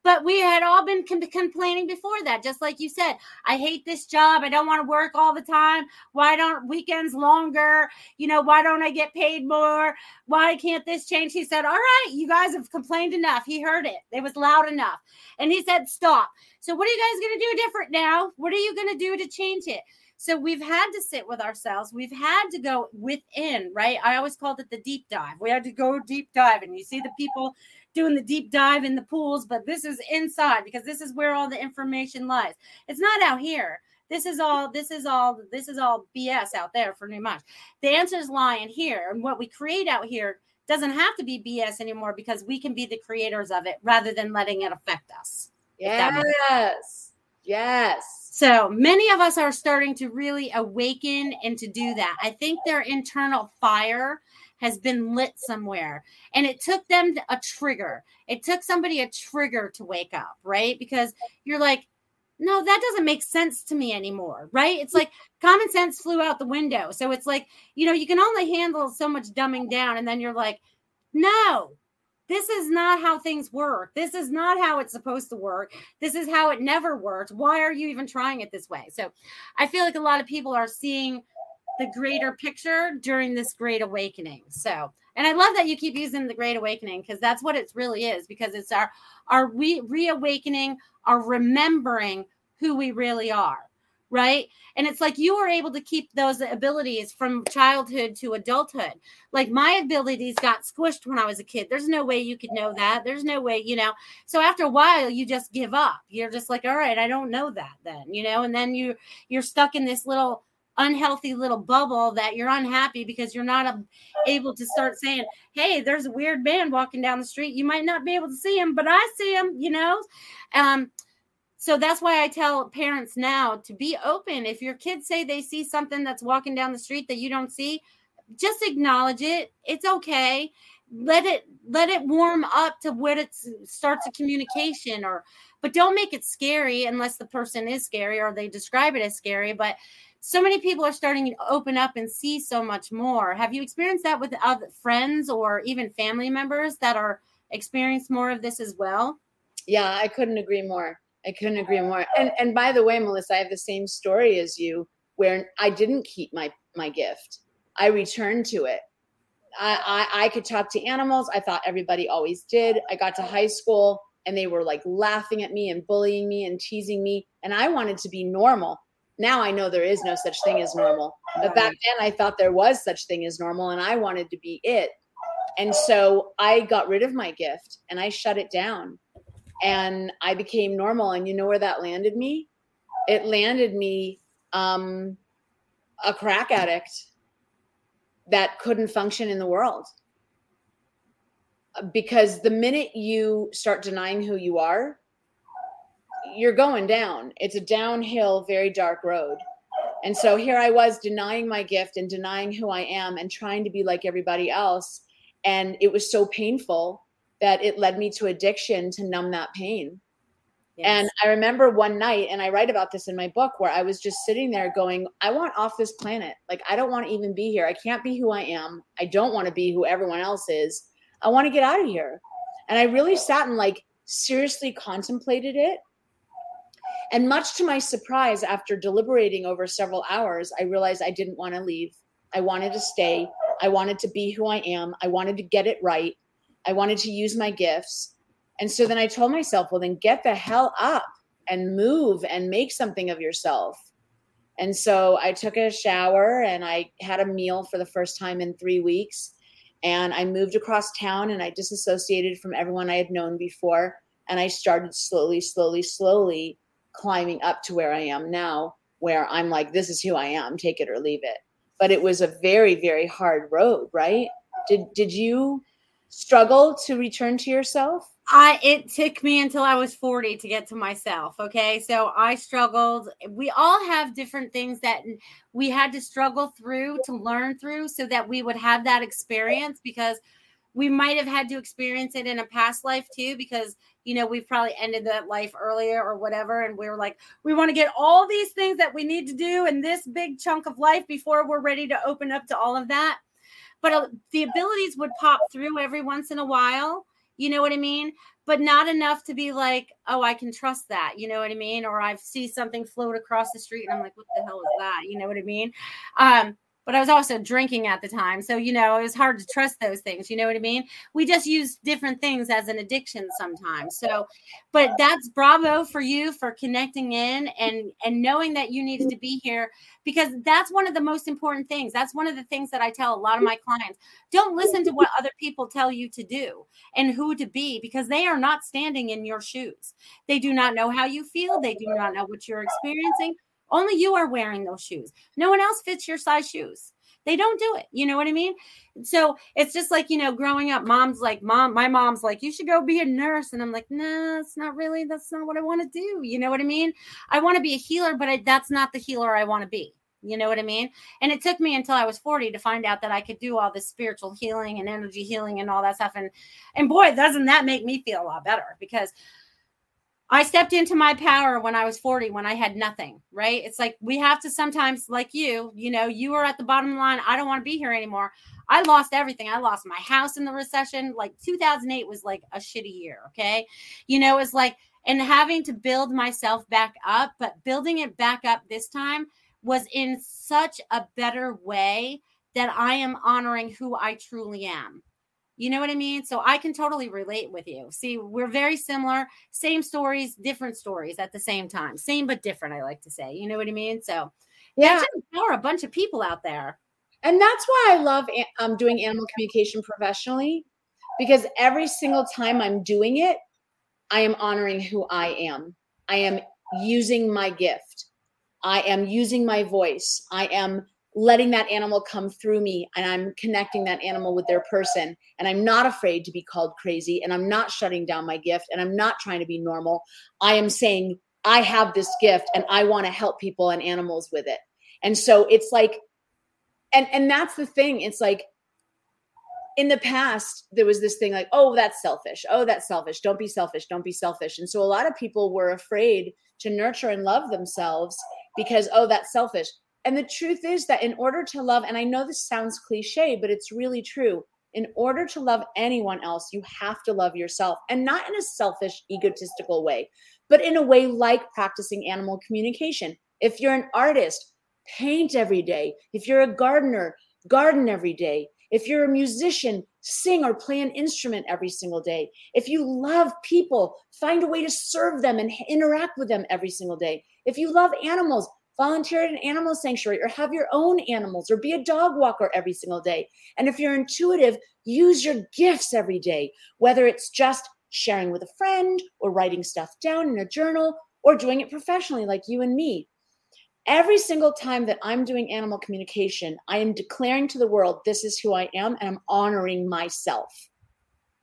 but we had all been com- complaining before that, just like you said. I hate this job. I don't want to work all the time. Why don't weekends longer? You know, why don't I get paid more? Why can't this change? He said, All right, you guys have complained enough. He heard it. It was loud enough. And he said, Stop. So, what are you guys going to do different now? What are you going to do to change it? So we've had to sit with ourselves. We've had to go within, right? I always called it the deep dive. We had to go deep dive. And you see the people doing the deep dive in the pools, but this is inside because this is where all the information lies. It's not out here. This is all, this is all, this is all BS out there for New Munch. The answers lie in here. And what we create out here doesn't have to be BS anymore because we can be the creators of it rather than letting it affect us. Yes. Yes. So many of us are starting to really awaken and to do that. I think their internal fire has been lit somewhere. And it took them a trigger. It took somebody a trigger to wake up, right? Because you're like, no, that doesn't make sense to me anymore, right? It's like common sense flew out the window. So it's like, you know, you can only handle so much dumbing down. And then you're like, no, this is not how things work. This is not how it's supposed to work. This is how it never worked. Why are you even trying it this way? So I feel like a lot of people are seeing the greater picture during this great awakening. So, and I love that you keep using the great awakening because that's what it really is because it's our our we reawakening, our remembering who we really are. right? And it's like you were able to keep those abilities from childhood to adulthood. Like my abilities got squished when I was a kid. There's no way you could know that. There's no way, you know. So after a while, you just give up. You're just like, all right, I don't know that then, you know. And then you you're stuck in this little unhealthy little bubble that you're unhappy because you're not able to start saying, "Hey, there's a weird man walking down the street. You might not be able to see him, but I see him." You know. Um, so that's why I tell parents now to be open. If your kids say they see something that's walking down the street that you don't see, just acknowledge it. It's okay. Let it let it warm up to when it starts a communication or but don't make it scary unless the person is scary or they describe it as scary. But so many people are starting to open up and see so much more. Have you experienced that with other friends or even family members that are experiencing more of this as well? Yeah, I couldn't agree more. I couldn't agree oh. more. And and by the way, Melissa, I have the same story as you, where I didn't keep my my gift. I returned to it. I, I, I could talk to animals. I thought everybody always did. I got to high school and they were like laughing at me and bullying me and teasing me, and I wanted to be normal. Now I know there is no such thing as normal. But back then I thought there was such thing as normal and I wanted to be it. And so I got rid of my gift and I shut it down and I became normal. And you know where that landed me? It landed me um, a crack addict that couldn't function in the world. Because the minute you start denying who you are, you're going down. It's a downhill, very dark road. And so here I was denying my gift and denying who I am and trying to be like everybody else. And it was so painful that it led me to addiction to numb that pain. Yes. And I remember one night, and I write about this in my book, where I was just sitting there going, I want off this planet. Like, I don't want to even be here. I can't be who I am. I don't want to be who everyone else is. I want to get out of here. And I really sat and like seriously contemplated it. And much to my surprise, after deliberating over several hours, I realized I didn't want to leave. I wanted to stay. I wanted to be who I am. I wanted to get it right. I wanted to use my gifts. And so then I told myself, well, then get the hell up and move and make something of yourself. And so I took a shower and I had a meal for the first time in three weeks. And I moved across town and I disassociated from everyone I had known before. And I started slowly, slowly, slowly climbing up to where I am now, where I'm like, this is who I am, take it or leave it. But it was a very, very hard road, right? Did did you struggle to return to yourself? I it took me until I was 40 to get to myself. Okay. So I struggled. We all have different things that we had to struggle through to learn through so that we would have that experience because we might have had to experience it in a past life too, because you know, we've probably ended that life earlier or whatever. And we are like, we want to get all these things that we need to do in this big chunk of life before we're ready to open up to all of that but uh, the abilities would pop through every once in a while. You know what I mean? But not enough to be like, oh, I can trust that. You know what I mean? Or I see something float across the street and I'm like, what the hell is that? You know what I mean? Um, but I was also drinking at the time. So, you know, it was hard to trust those things. You know what I mean? We just use different things as an addiction sometimes. So, but that's bravo for you for connecting in and and knowing that you needed to be here because that's one of the most important things. That's one of the things that I tell a lot of my clients. Don't listen to what other people tell you to do and who to be because they are not standing in your shoes. They do not know how you feel, they do not know what you're experiencing only you are wearing those shoes. No one else fits your size shoes. They don't do it. You know what I mean? So it's just like, you know, growing up, mom's like, mom, my mom's like, you should go be a nurse. And I'm like, no, nah, it's not really, that's not what I want to do. You know what I mean? I want to be a healer, but I, that's not the healer I want to be. You know what I mean? And it took me until I was 40 to find out that I could do all this spiritual healing and energy healing and all that stuff. And and boy, doesn't that make me feel a lot better because I stepped into my power when I was 40 when I had nothing, right? It's like we have to sometimes, like you, you know, you were at the bottom line. I don't want to be here anymore. I lost everything. I lost my house in the recession. Like 2008 was like a shitty year. Okay. You know, it's like, and having to build myself back up, but building it back up this time was in such a better way that I am honoring who I truly am You know what I mean? So I can totally relate with you. See, we're very similar, same stories, different stories at the same time. Same but different, I like to say. You know what I mean? So yeah, empower a bunch of people out there. And that's why I love um, doing animal communication professionally because every single time I'm doing it, I am honoring who I am. I am using my gift. I am using my voice. I am letting that animal come through me and I'm connecting that animal with their person. And I'm not afraid to be called crazy and I'm not shutting down my gift and I'm not trying to be normal. I am saying, I have this gift and I want to help people and animals with it. And so it's like, and and that's the thing. It's like in the past, there was this thing like, oh, that's selfish. Oh, that's selfish. Don't be selfish. Don't be selfish. And so a lot of people were afraid to nurture and love themselves because, oh, that's selfish. And the truth is that in order to love, and I know this sounds cliche, but it's really true. In order to love anyone else, you have to love yourself and not in a selfish, egotistical way, but in a way like practicing animal communication. If you're an artist, paint every day. If you're a gardener, garden every day. If you're a musician, sing or play an instrument every single day. If you love people, find a way to serve them and interact with them every single day. If you love animals, volunteer at an animal sanctuary or have your own animals or be a dog walker every single day. And if you're intuitive, use your gifts every day, whether it's just sharing with a friend or writing stuff down in a journal or doing it professionally like you and me. Every single time that I'm doing animal communication, I am declaring to the world, this is who I am, and I'm honoring myself.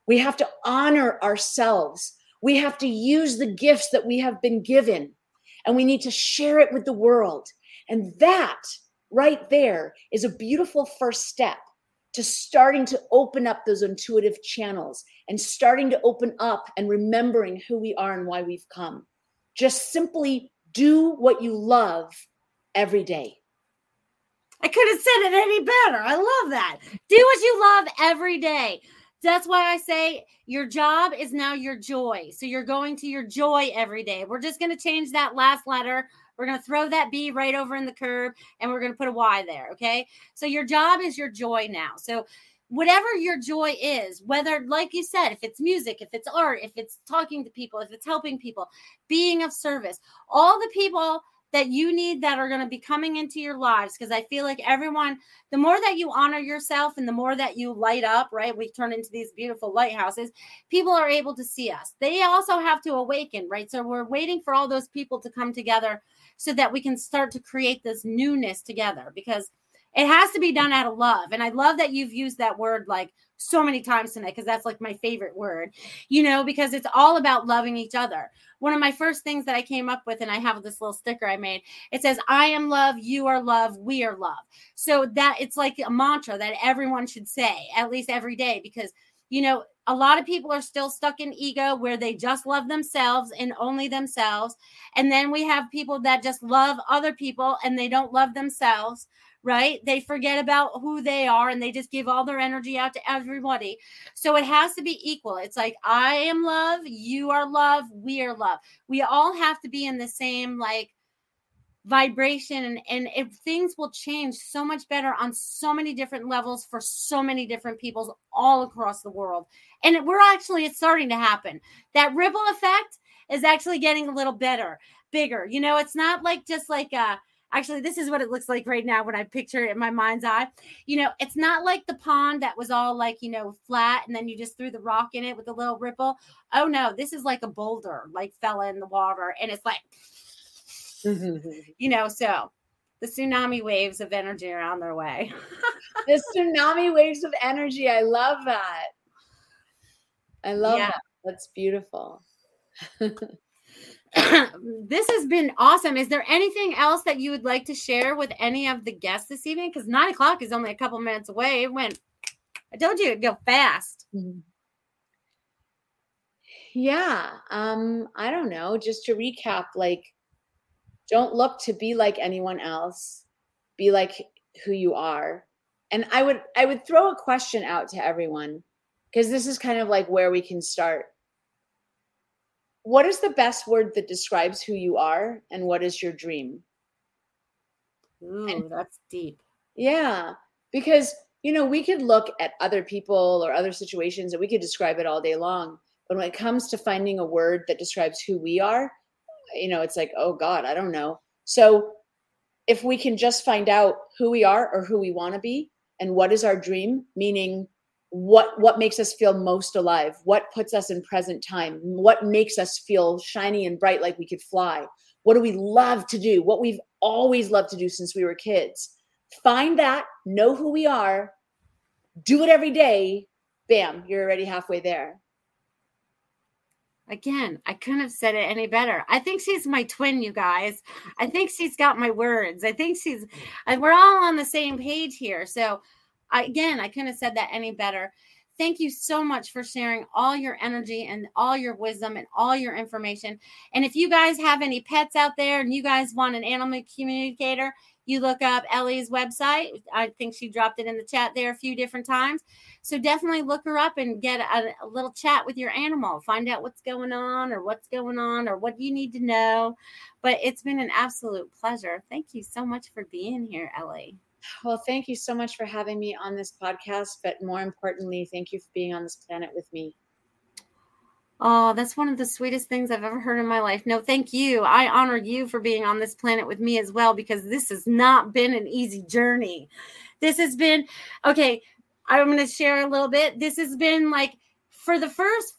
We have to honor ourselves. We have to use the gifts that we have been given, and we need to share it with the world. And that right there is a beautiful first step to starting to open up those intuitive channels and starting to open up and remembering who we are and why we've come. Just simply do what you love every day. I could have said it any better. I love that. Do what you love every day. That's why I say your job is now your joy. So you're going to your joy every day. We're just going to change that last letter. We're going to throw that B right over in the curb and we're going to put a Y there. Okay. So your job is your joy now. So whatever your joy is, whether, like you said, if it's music, if it's art, if it's talking to people, if it's helping people, being of service, all the people that you need that are going to be coming into your lives because I feel like everyone, the more that you honor yourself and the more that you light up, right? We turn into these beautiful lighthouses, people are able to see us. They also have to awaken, right? So we're waiting for all those people to come together so that we can start to create this newness together because it has to be done out of love. And I love that you've used that word like so many times tonight because that's like my favorite word, you know, because it's all about loving each other. One of my first things that I came up with, and I have this little sticker I made, it says, I am love, you are love, we are love. So that it's like a mantra that everyone should say at least every day because, you know, a lot of people are still stuck in ego where they just love themselves and only themselves. And then we have people that just love other people and they don't love themselves right? They forget about who they are and they just give all their energy out to everybody. So it has to be equal. It's like, I am love, you are love, we are love. We all have to be in the same, like, vibration and, and if things will change so much better on so many different levels for so many different peoples all across the world and we're actually it's starting to happen that ripple effect is actually getting a little better bigger you know it's not like just like a Actually, this is what it looks like right now when I picture it in my mind's eye. You know, it's not like the pond that was all like, you know, flat and then you just threw the rock in it with a little ripple. Oh no, this is like a boulder, like fell in the water and it's like, mm-hmm. you know, so the tsunami waves of energy are on their way. the tsunami waves of energy. I love that. I love yeah. that. That's beautiful. this has been awesome. Is there anything else that you would like to share with any of the guests this evening? Because nine o'clock is only a couple minutes away. It went, I told you it'd go fast. Mm-hmm. Yeah. Um, I don't know. Just to recap, like, don't look to be like anyone else. Be like who you are. And I would I would throw a question out to everyone because this is kind of like where we can start what is the best word that describes who you are and what is your dream? Ooh, and, that's deep. Yeah, because you know, we could look at other people or other situations and we could describe it all day long. But when it comes to finding a word that describes who we are, you know, it's like, oh God, I don't know. So if we can just find out who we are or who we want to be and what is our dream, meaning what what makes us feel most alive, what puts us in present time, what makes us feel shiny and bright like we could fly, what do we love to do, what we've always loved to do since we were kids. Find that, know who we are, do it every day, bam, you're already halfway there. Again, I couldn't have said it any better. I think she's my twin, you guys. I think she's got my words. I think she's, we're all on the same page here. So, I, again, I couldn't have said that any better. Thank you so much for sharing all your energy and all your wisdom and all your information. And if you guys have any pets out there and you guys want an animal communicator, you look up Ellie's website. I think she dropped it in the chat there a few different times. So definitely look her up and get a, a, little chat with your animal. Find out what's going on or what's going on or what you need to know. But it's been an absolute pleasure. Thank you so much for being here, Ellie. Well, thank you so much for having me on this podcast. But more importantly, thank you for being on this planet with me. Oh, that's one of the sweetest things I've ever heard in my life. No, thank you. I honor you for being on this planet with me as well because this has not been an easy journey. This has been okay. I'm going to share a little bit. This has been like for the first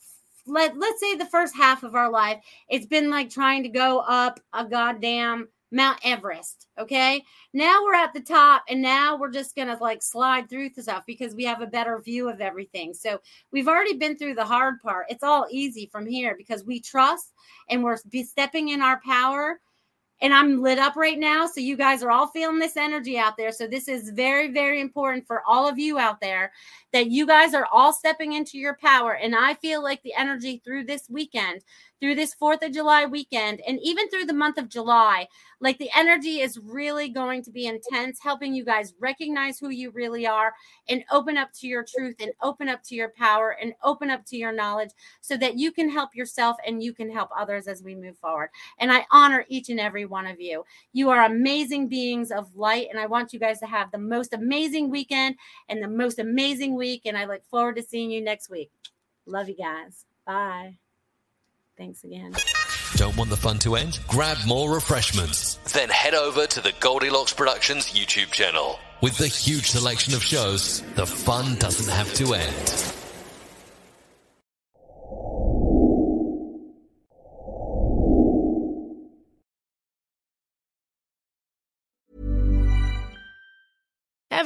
let let's say the first half of our life, it's been like trying to go up a goddamn Mount Everest. Okay. Now we're at the top and now we're just going to like slide through the stuff because we have a better view of everything. So we've already been through the hard part. It's all easy from here because we trust and we're stepping in our power and I'm lit up right now. So you guys are all feeling this energy out there. So this is very, very important for all of you out there that you guys are all stepping into your power. And I feel like the energy through this weekend through this 4th of July weekend and even through the month of July. Like the energy is really going to be intense, helping you guys recognize who you really are and open up to your truth and open up to your power and open up to your knowledge so that you can help yourself and you can help others as we move forward. And I honor each and every one of you. You are amazing beings of light. And I want you guys to have the most amazing weekend and the most amazing week. And I look forward to seeing you next week. Love you guys. Bye. Thanks again. Don't want the fun to end? Grab more refreshments. Then head over to the Goldilocks Productions YouTube channel. With the huge selection of shows, the fun doesn't have to end.